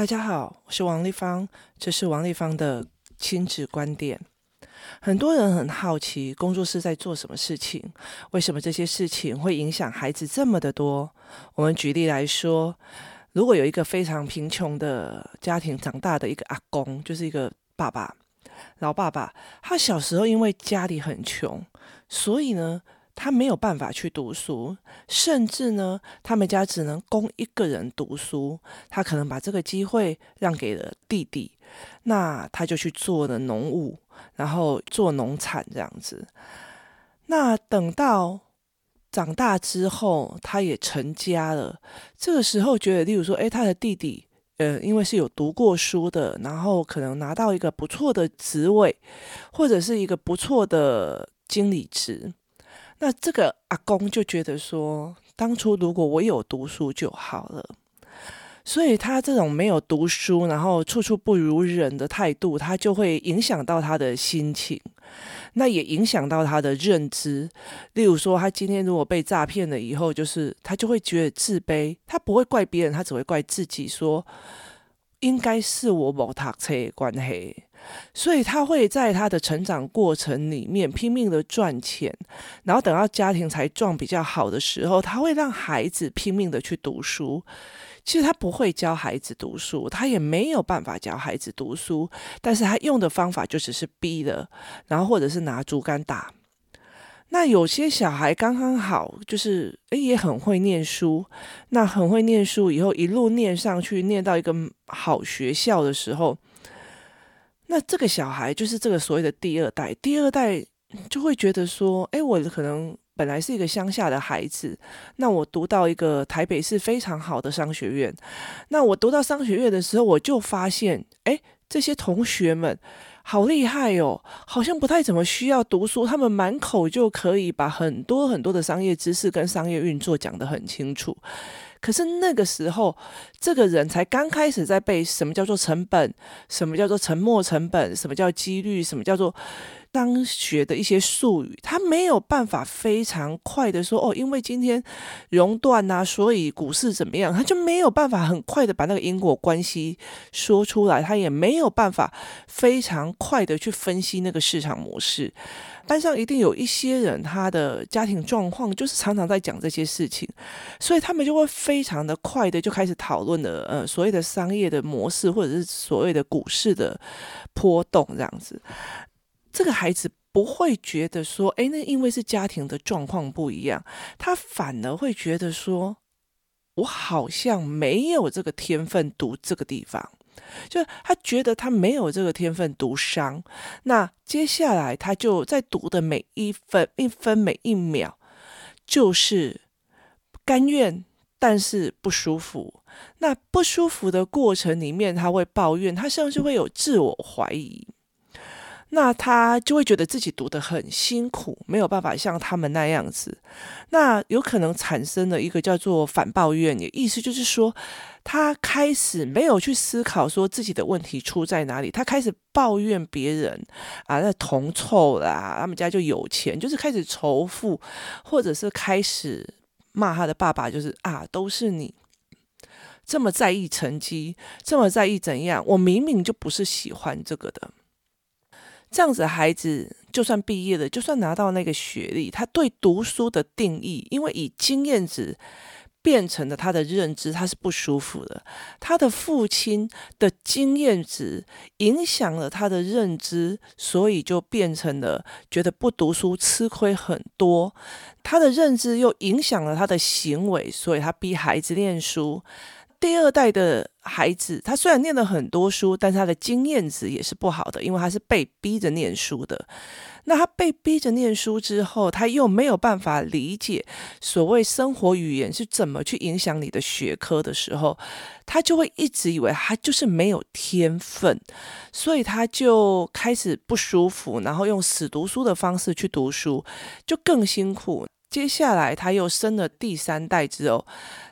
大家好，我是王丽芳，这是王丽芳的亲子观点。很多人很好奇，工作室在做什么事情？为什么这些事情会影响孩子这么的多？我们举例来说，如果有一个非常贫穷的家庭长大的一个阿公，就是一个爸爸，老爸爸，他小时候因为家里很穷，所以呢，他没有办法去读书，甚至呢，他们家只能供一个人读书。他可能把这个机会让给了弟弟，那他就去做了农务，然后做农产这样子。那等到长大之后，他也成家了。这个时候觉得，例如说，诶，他的弟弟，呃，因为是有读过书的，然后可能拿到一个不错的职位，或者是一个不错的经理职。那这个阿公就觉得说，当初如果我有读书就好了，所以他这种没有读书，然后处处不如人的态度，他就会影响到他的心情，那也影响到他的认知。例如说，他今天如果被诈骗了以后，就是他就会觉得自卑，他不会怪别人，他只会怪自己，说应该是我没读书的关系。所以他会在他的成长过程里面拼命的赚钱，然后等到家庭才状比较好的时候，他会让孩子拼命的去读书。其实他不会教孩子读书，他也没有办法教孩子读书，但是他用的方法就只是逼的，然后或者是拿竹竿打。那有些小孩刚刚好，就是诶也很会念书，那很会念书以后一路念上去，念到一个好学校的时候。那这个小孩就是这个所谓的第二代，第二代就会觉得说，哎，我可能本来是一个乡下的孩子，那我读到一个台北市非常好的商学院，那我读到商学院的时候，我就发现，哎，这些同学们好厉害哦，好像不太怎么需要读书，他们满口就可以把很多很多的商业知识跟商业运作讲得很清楚。可是那个时候，这个人才刚开始在背什么叫做成本，什么叫做沉没成本，什么叫几率，什么叫做当学的一些术语，他没有办法非常快的说哦，因为今天熔断啊，所以股市怎么样，他就没有办法很快的把那个因果关系说出来，他也没有办法非常快的去分析那个市场模式。班上一定有一些人，他的家庭状况就是常常在讲这些事情，所以他们就会非常的快的就开始讨论了，呃，所谓的商业的模式，或者是所谓的股市的波动这样子。这个孩子不会觉得说，诶，那因为是家庭的状况不一样，他反而会觉得说，我好像没有这个天分读这个地方。就他觉得他没有这个天分读商，那接下来他就在读的每一分一分每一秒，就是甘愿，但是不舒服。那不舒服的过程里面，他会抱怨，他甚至会有自我怀疑。那他就会觉得自己读得很辛苦，没有办法像他们那样子。那有可能产生了一个叫做反抱怨，也意思就是说，他开始没有去思考说自己的问题出在哪里，他开始抱怨别人啊，那铜臭啦，他们家就有钱，就是开始仇富，或者是开始骂他的爸爸，就是啊，都是你这么在意成绩，这么在意怎样，我明明就不是喜欢这个的。这样子的孩子，就算毕业了，就算拿到那个学历，他对读书的定义，因为以经验值变成了他的认知，他是不舒服的。他的父亲的经验值影响了他的认知，所以就变成了觉得不读书吃亏很多。他的认知又影响了他的行为，所以他逼孩子念书。第二代的孩子，他虽然念了很多书，但是他的经验值也是不好的，因为他是被逼着念书的。那他被逼着念书之后，他又没有办法理解所谓生活语言是怎么去影响你的学科的时候，他就会一直以为他就是没有天分，所以他就开始不舒服，然后用死读书的方式去读书，就更辛苦。接下来他又生了第三代之后，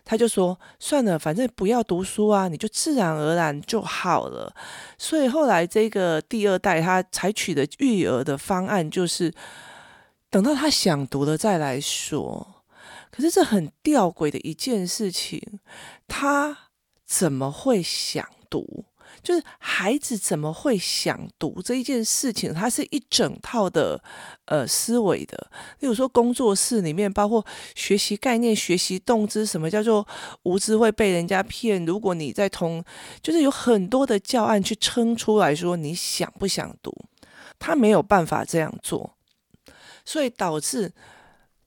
他就说：“算了，反正不要读书啊，你就自然而然就好了。”所以后来这个第二代他采取的育儿的方案就是，等到他想读了再来说。可是这很吊诡的一件事情，他怎么会想读。就是孩子怎么会想读这一件事情，它是一整套的呃思维的。例如说，工作室里面包括学习概念、学习动机，什么叫做无知会被人家骗？如果你在同，就是有很多的教案去撑出来说你想不想读，他没有办法这样做，所以导致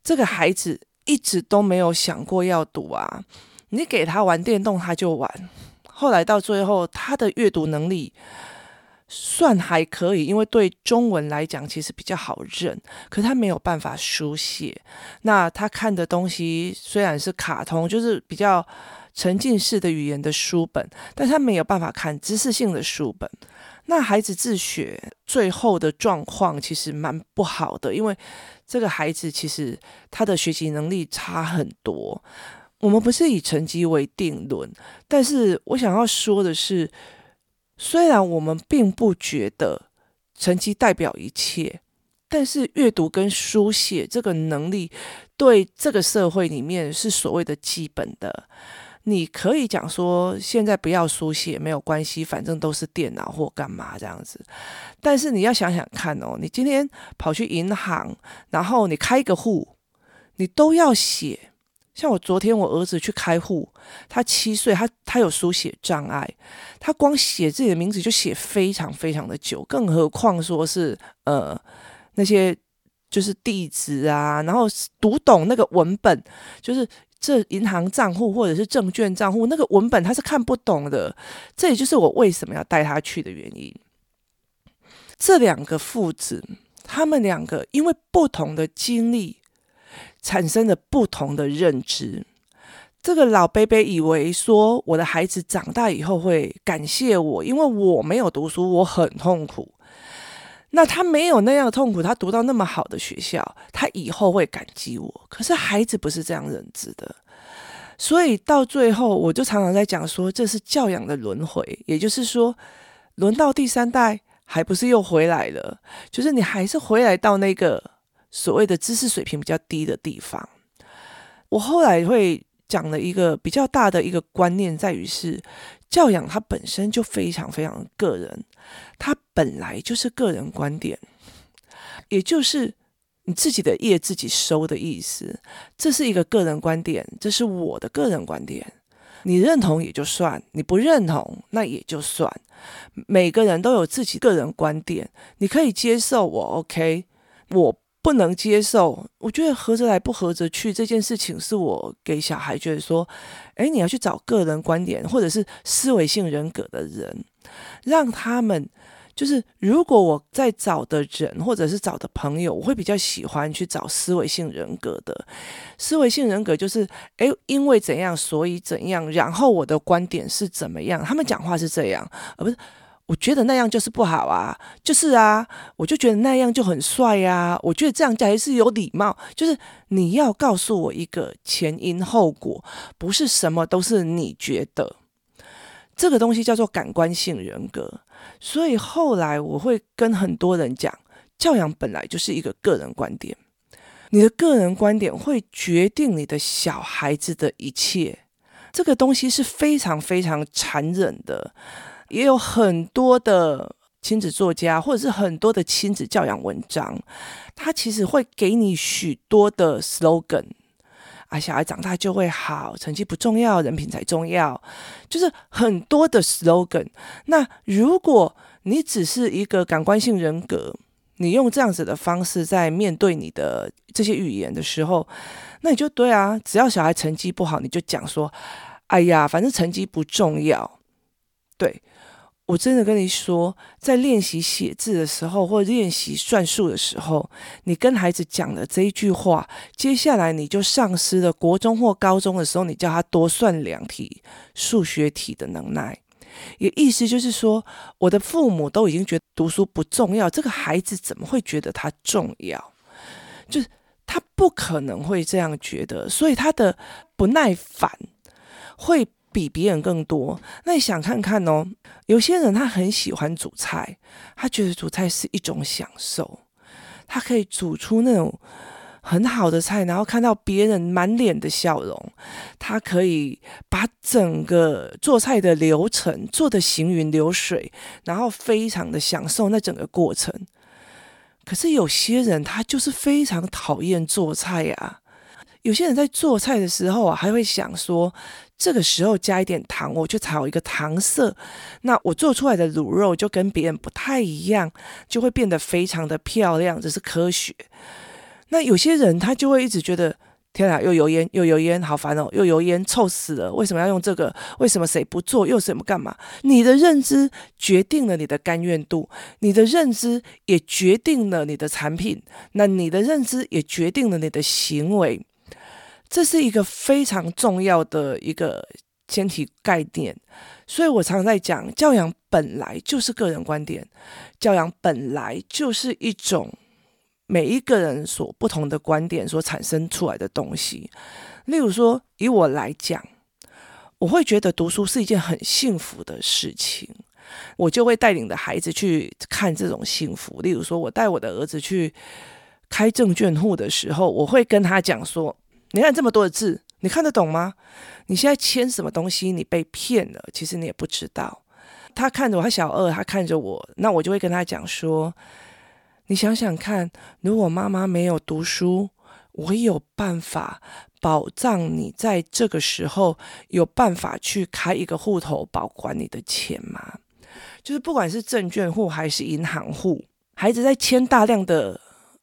这个孩子一直都没有想过要读啊。你给他玩电动，他就玩。后来到最后，他的阅读能力算还可以，因为对中文来讲其实比较好认。可是他没有办法书写。那他看的东西虽然是卡通，就是比较沉浸式的语言的书本，但他没有办法看知识性的书本。那孩子自学最后的状况其实蛮不好的，因为这个孩子其实他的学习能力差很多。我们不是以成绩为定论，但是我想要说的是，虽然我们并不觉得成绩代表一切，但是阅读跟书写这个能力，对这个社会里面是所谓的基本的。你可以讲说，现在不要书写没有关系，反正都是电脑或干嘛这样子。但是你要想想看哦，你今天跑去银行，然后你开一个户，你都要写。像我昨天我儿子去开户，他七岁，他他有书写障碍，他光写自己的名字就写非常非常的久，更何况说是呃那些就是地址啊，然后读懂那个文本，就是这银行账户或者是证券账户那个文本他是看不懂的，这也就是我为什么要带他去的原因。这两个父子，他们两个因为不同的经历。产生了不同的认知。这个老伯伯以为说，我的孩子长大以后会感谢我，因为我没有读书，我很痛苦。那他没有那样的痛苦，他读到那么好的学校，他以后会感激我。可是孩子不是这样认知的，所以到最后，我就常常在讲说，这是教养的轮回。也就是说，轮到第三代，还不是又回来了？就是你还是回来到那个。所谓的知识水平比较低的地方，我后来会讲的一个比较大的一个观念，在于是教养它本身就非常非常个人，它本来就是个人观点，也就是你自己的业自己收的意思。这是一个个人观点，这是我的个人观点，你认同也就算，你不认同那也就算。每个人都有自己个人观点，你可以接受我，OK，我。不能接受，我觉得合着来不合着去这件事情，是我给小孩觉得说，诶，你要去找个人观点或者是思维性人格的人，让他们就是，如果我在找的人或者是找的朋友，我会比较喜欢去找思维性人格的。思维性人格就是，诶，因为怎样，所以怎样，然后我的观点是怎么样，他们讲话是这样，而不是。我觉得那样就是不好啊，就是啊，我就觉得那样就很帅呀。我觉得这样才是有礼貌，就是你要告诉我一个前因后果，不是什么都是你觉得。这个东西叫做感官性人格。所以后来我会跟很多人讲，教养本来就是一个个人观点，你的个人观点会决定你的小孩子的一切。这个东西是非常非常残忍的。也有很多的亲子作家，或者是很多的亲子教养文章，他其实会给你许多的 slogan 啊，小孩长大就会好，成绩不重要，人品才重要，就是很多的 slogan。那如果你只是一个感官性人格，你用这样子的方式在面对你的这些语言的时候，那你就对啊，只要小孩成绩不好，你就讲说，哎呀，反正成绩不重要，对。我真的跟你说，在练习写字的时候，或练习算术的时候，你跟孩子讲了这一句话，接下来你就丧失了国中或高中的时候，你叫他多算两题数学题的能耐。也意思就是说，我的父母都已经觉得读书不重要，这个孩子怎么会觉得他重要？就是他不可能会这样觉得，所以他的不耐烦会。比别人更多，那你想看看哦？有些人他很喜欢煮菜，他觉得煮菜是一种享受，他可以煮出那种很好的菜，然后看到别人满脸的笑容，他可以把整个做菜的流程做得行云流水，然后非常的享受那整个过程。可是有些人他就是非常讨厌做菜呀。有些人在做菜的时候啊，还会想说，这个时候加一点糖，我就才有一个糖色，那我做出来的卤肉就跟别人不太一样，就会变得非常的漂亮，这是科学。那有些人他就会一直觉得，天啊，又油烟又油烟，好烦哦，又油烟，臭死了！为什么要用这个？为什么谁不做？又什么干嘛？你的认知决定了你的甘愿度，你的认知也决定了你的产品，那你的认知也决定了你的行为。这是一个非常重要的一个前提概念，所以我常在讲，教养本来就是个人观点，教养本来就是一种每一个人所不同的观点所产生出来的东西。例如说，以我来讲，我会觉得读书是一件很幸福的事情，我就会带领的孩子去看这种幸福。例如说，我带我的儿子去开证券户的时候，我会跟他讲说。你看这么多的字，你看得懂吗？你现在签什么东西？你被骗了，其实你也不知道。他看着我，他小二，他看着我，那我就会跟他讲说：你想想看，如果妈妈没有读书，我有办法保障你在这个时候有办法去开一个户头保管你的钱吗？就是不管是证券户还是银行户，孩子在签大量的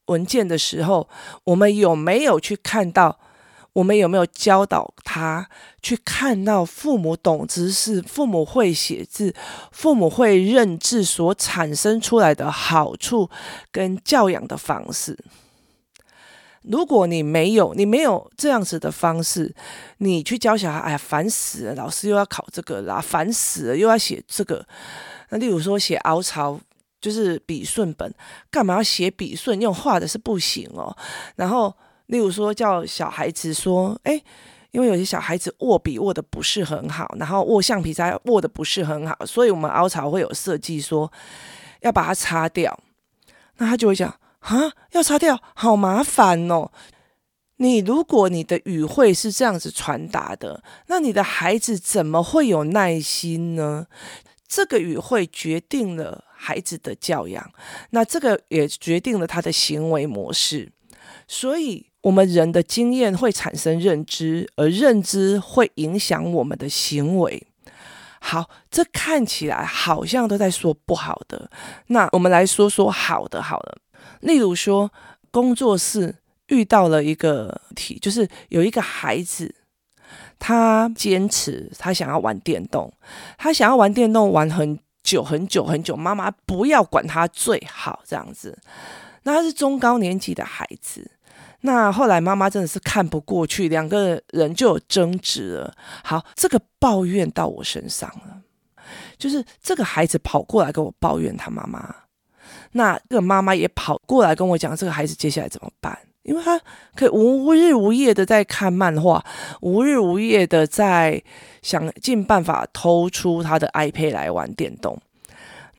文件的时候，我们有没有去看到？我们有没有教导他去看到父母懂知识、父母会写字、父母会认字所产生出来的好处跟教养的方式？如果你没有，你没有这样子的方式，你去教小孩，哎呀，烦死了！老师又要考这个啦，烦死了，又要写这个。那例如说写凹槽，就是笔顺本，干嘛要写笔顺？用画的是不行哦。然后。例如说，叫小孩子说：“哎，因为有些小孩子握笔握得不是很好，然后握橡皮擦握得不是很好，所以我们凹槽会有设计说要把它擦掉。那他就会讲：啊，要擦掉，好麻烦哦。你如果你的语汇是这样子传达的，那你的孩子怎么会有耐心呢？这个语汇决定了孩子的教养，那这个也决定了他的行为模式，所以。”我们人的经验会产生认知，而认知会影响我们的行为。好，这看起来好像都在说不好的。那我们来说说好的好了。例如说，工作室遇到了一个题，就是有一个孩子，他坚持他想要玩电动，他想要玩电动玩很久很久很久，妈妈不要管他最好这样子。那他是中高年级的孩子。那后来妈妈真的是看不过去，两个人就有争执了。好，这个抱怨到我身上了，就是这个孩子跑过来跟我抱怨他妈妈，那这个妈妈也跑过来跟我讲这个孩子接下来怎么办，因为他可以无日无夜的在看漫画，无日无夜的在想尽办法偷出他的 iPad 来玩电动。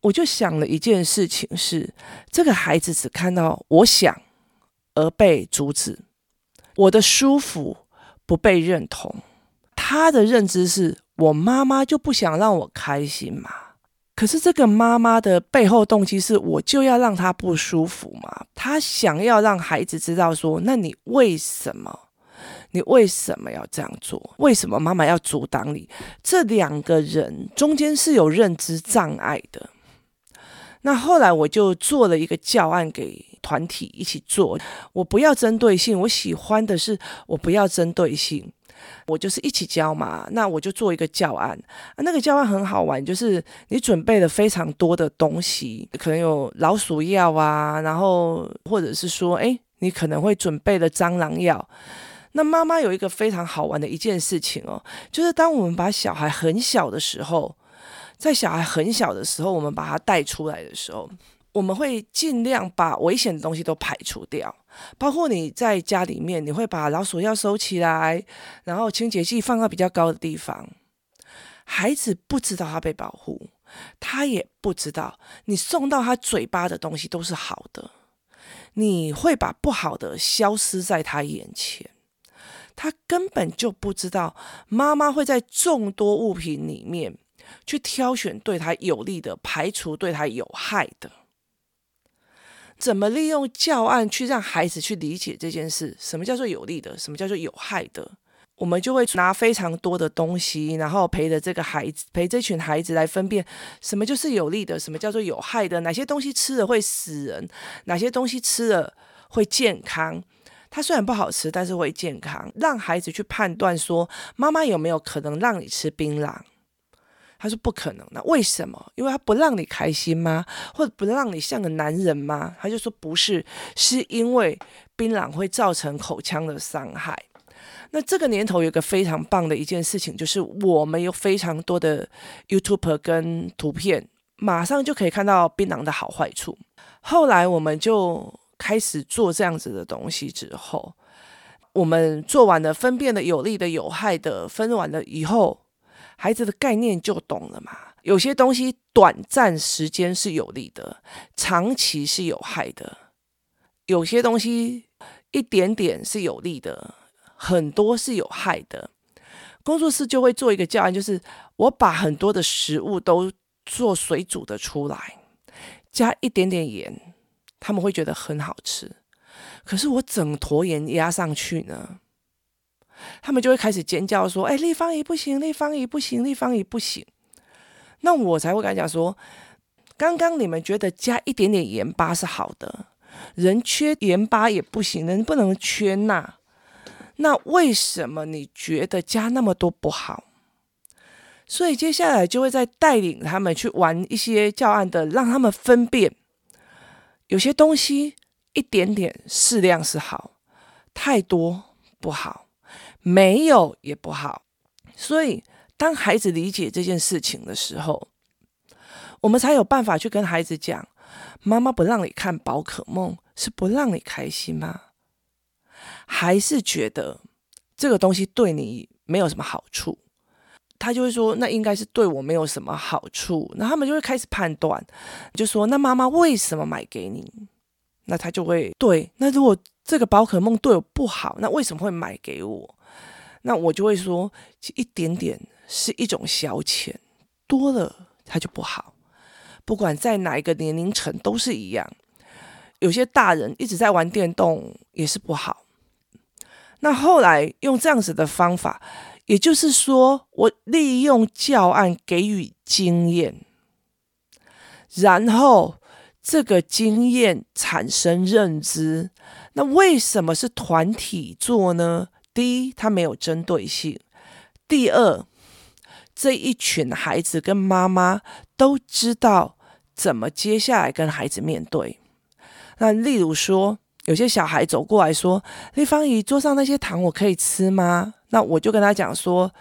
我就想了一件事情是，这个孩子只看到我想。而被阻止，我的舒服不被认同，他的认知是我妈妈就不想让我开心嘛？可是这个妈妈的背后动机是我就要让她不舒服嘛？他想要让孩子知道说，那你为什么？你为什么要这样做？为什么妈妈要阻挡你？这两个人中间是有认知障碍的。那后来我就做了一个教案给团体一起做，我不要针对性，我喜欢的是我不要针对性，我就是一起教嘛。那我就做一个教案，那个教案很好玩，就是你准备了非常多的东西，可能有老鼠药啊，然后或者是说，诶，你可能会准备了蟑螂药。那妈妈有一个非常好玩的一件事情哦，就是当我们把小孩很小的时候。在小孩很小的时候，我们把他带出来的时候，我们会尽量把危险的东西都排除掉，包括你在家里面，你会把老鼠药收起来，然后清洁剂放到比较高的地方。孩子不知道他被保护，他也不知道你送到他嘴巴的东西都是好的。你会把不好的消失在他眼前。他根本就不知道妈妈会在众多物品里面去挑选对他有利的，排除对他有害的。怎么利用教案去让孩子去理解这件事？什么叫做有利的？什么叫做有害的？我们就会拿非常多的东西，然后陪着这个孩子，陪这群孩子来分辨什么就是有利的，什么叫做有害的？哪些东西吃了会死人？哪些东西吃了会健康？它虽然不好吃，但是会健康。让孩子去判断说，妈妈有没有可能让你吃槟榔？他说不可能，那为什么？因为他不让你开心吗？或者不让你像个男人吗？他就说不是，是因为槟榔会造成口腔的伤害。那这个年头有个非常棒的一件事情，就是我们有非常多的 YouTube 跟图片，马上就可以看到槟榔的好坏处。后来我们就开始做这样子的东西之后，我们做完了分辨的有利的、有害的，分完了以后。孩子的概念就懂了嘛。有些东西短暂时间是有利的，长期是有害的；有些东西一点点是有利的，很多是有害的。工作室就会做一个教案，就是我把很多的食物都做水煮的出来，加一点点盐，他们会觉得很好吃。可是我整坨盐压上去呢？他们就会开始尖叫说：“哎，立方体不行，立方体不行，立方体不行。”那我才会跟他讲说：“刚刚你们觉得加一点点盐巴是好的，人缺盐巴也不行，人不能缺钠。那为什么你觉得加那么多不好？”所以接下来就会再带领他们去玩一些教案的，让他们分辨有些东西一点点适量是好，太多不好。没有也不好，所以当孩子理解这件事情的时候，我们才有办法去跟孩子讲：妈妈不让你看宝可梦，是不让你开心吗？还是觉得这个东西对你没有什么好处？他就会说：那应该是对我没有什么好处。那他们就会开始判断，就说：那妈妈为什么买给你？那他就会对。那如果这个宝可梦对我不好，那为什么会买给我？那我就会说，一点点是一种消遣，多了它就不好。不管在哪一个年龄层都是一样。有些大人一直在玩电动也是不好。那后来用这样子的方法，也就是说，我利用教案给予经验，然后这个经验产生认知。那为什么是团体做呢？第一，他没有针对性；第二，这一群孩子跟妈妈都知道怎么接下来跟孩子面对。那例如说，有些小孩走过来说：“立方姨，桌上那些糖我可以吃吗？”那我就跟他讲说：“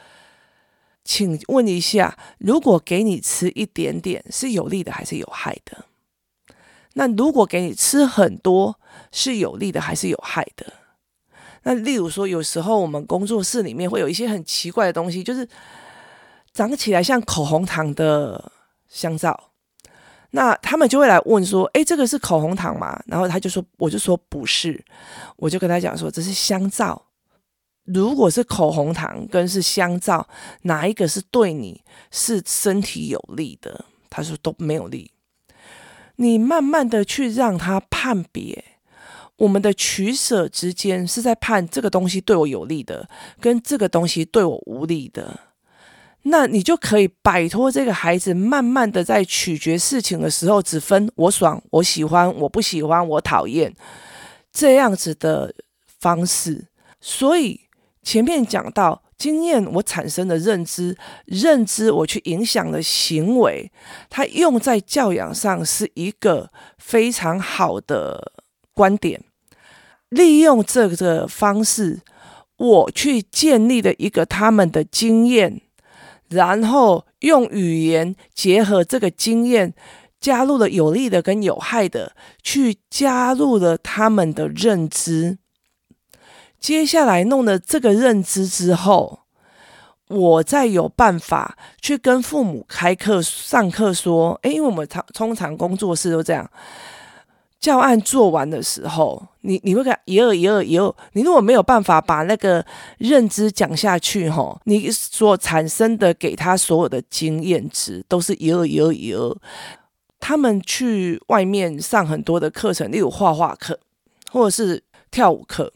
请问一下，如果给你吃一点点，是有利的还是有害的？那如果给你吃很多，是有利的还是有害的？”那例如说，有时候我们工作室里面会有一些很奇怪的东西，就是长起来像口红糖的香皂。那他们就会来问说：“诶，这个是口红糖吗？”然后他就说：“我就说不是。”我就跟他讲说：“这是香皂。如果是口红糖跟是香皂，哪一个是对你是身体有利的？”他说：“都没有利。”你慢慢的去让他判别。我们的取舍之间是在判这个东西对我有利的，跟这个东西对我无利的，那你就可以摆脱这个孩子慢慢的在取决事情的时候只分我爽、我喜欢、我不喜欢、我讨厌这样子的方式。所以前面讲到经验，我产生的认知，认知我去影响的行为，它用在教养上是一个非常好的观点。利用这个方式，我去建立了一个他们的经验，然后用语言结合这个经验，加入了有利的跟有害的，去加入了他们的认知。接下来弄了这个认知之后，我再有办法去跟父母开课上课说：“诶，因为我们常通常工作室都这样。”教案做完的时候，你你会看一二一二一二，你如果没有办法把那个认知讲下去，吼，你所产生的给他所有的经验值都是一二一二一二。他们去外面上很多的课程，例如画画课或者是跳舞课，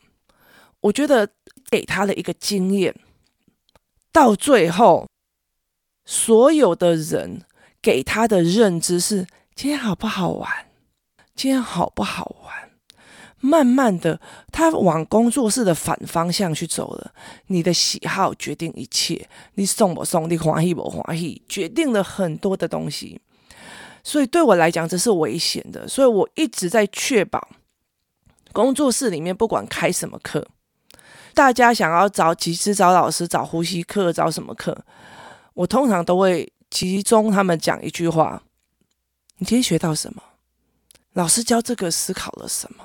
我觉得给他的一个经验，到最后所有的人给他的认知是：今天好不好玩？今天好不好玩？慢慢的，他往工作室的反方向去走了。你的喜好决定一切，你送不送，你欢喜不欢喜，决定了很多的东西。所以对我来讲，这是危险的。所以我一直在确保工作室里面不管开什么课，大家想要找集资、找老师、找呼吸课、找什么课，我通常都会集中他们讲一句话：你今天学到什么？老师教这个思考了什么？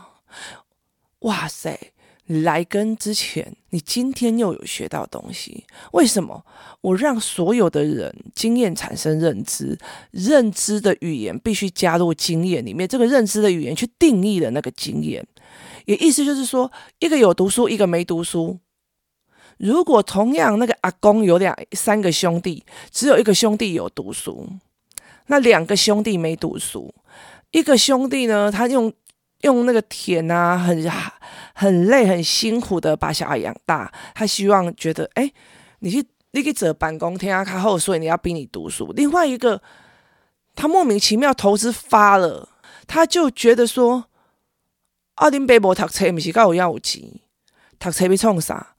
哇塞！来跟之前，你今天又有学到东西？为什么？我让所有的人经验产生认知，认知的语言必须加入经验里面。这个认知的语言去定义了那个经验，也意思就是说，一个有读书，一个没读书。如果同样那个阿公有两三个兄弟，只有一个兄弟有读书，那两个兄弟没读书。一个兄弟呢，他用用那个田啊，很很累、很辛苦的把小孩养大。他希望觉得，哎，你去你去做办公，天啊，他后，所以你要逼你读书。另外一个，他莫名其妙投资发了，他就觉得说，阿林贝博读册不是够有要钱，读册要创啥？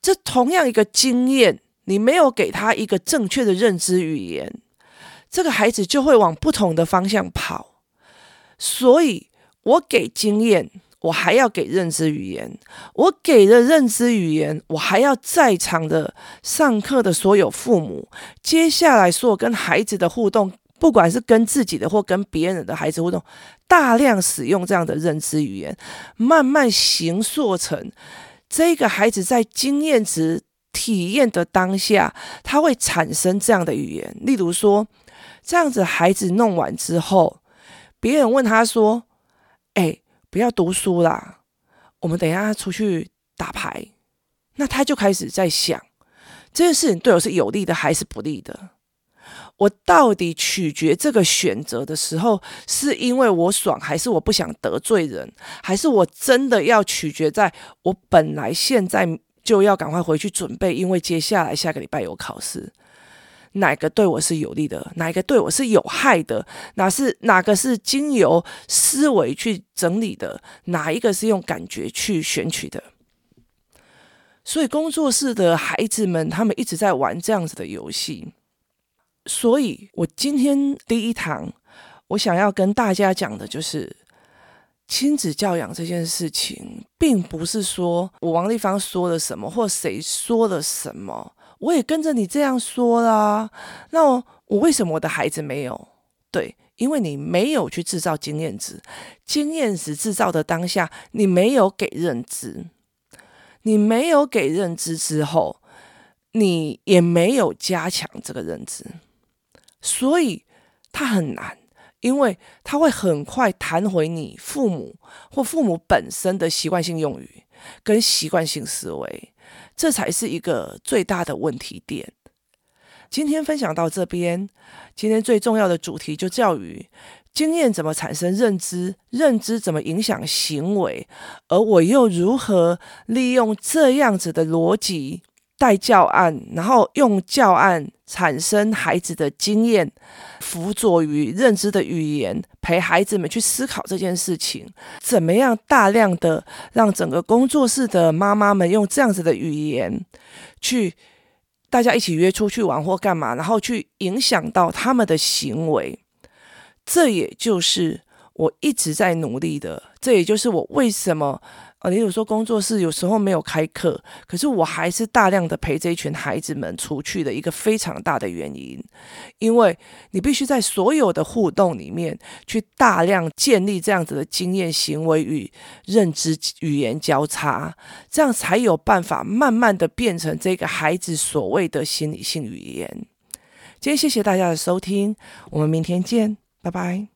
这同样一个经验，你没有给他一个正确的认知语言。这个孩子就会往不同的方向跑，所以我给经验，我还要给认知语言。我给了认知语言，我还要在场的上课的所有父母，接下来所有跟孩子的互动，不管是跟自己的或跟别人的孩子互动，大量使用这样的认知语言，慢慢形塑成这个孩子在经验值体验的当下，他会产生这样的语言，例如说。这样子，孩子弄完之后，别人问他说：“哎，不要读书啦，我们等一下出去打牌。”那他就开始在想，这件事情对我是有利的还是不利的？我到底取决这个选择的时候，是因为我爽，还是我不想得罪人，还是我真的要取决在我本来现在就要赶快回去准备，因为接下来下个礼拜有考试。哪个对我是有利的？哪一个对我是有害的？哪是哪个是经由思维去整理的？哪一个是用感觉去选取的？所以工作室的孩子们，他们一直在玩这样子的游戏。所以我今天第一堂，我想要跟大家讲的就是，亲子教养这件事情，并不是说我王丽芳说了什么，或谁说了什么。我也跟着你这样说啦，那我，为什么我的孩子没有？对，因为你没有去制造经验值，经验值制造的当下，你没有给认知，你没有给认知之后，你也没有加强这个认知，所以它很难，因为他会很快弹回你父母或父母本身的习惯性用语跟习惯性思维。这才是一个最大的问题点。今天分享到这边，今天最重要的主题就教育经验怎么产生认知，认知怎么影响行为，而我又如何利用这样子的逻辑。带教案，然后用教案产生孩子的经验，辅佐于认知的语言，陪孩子们去思考这件事情。怎么样大量的让整个工作室的妈妈们用这样子的语言，去大家一起约出去玩或干嘛，然后去影响到他们的行为。这也就是我一直在努力的，这也就是我为什么。啊，你有说工作室有时候没有开课，可是我还是大量的陪这一群孩子们出去的一个非常大的原因，因为你必须在所有的互动里面去大量建立这样子的经验、行为与认知语言交叉，这样才有办法慢慢的变成这个孩子所谓的心理性语言。今天谢谢大家的收听，我们明天见，拜拜。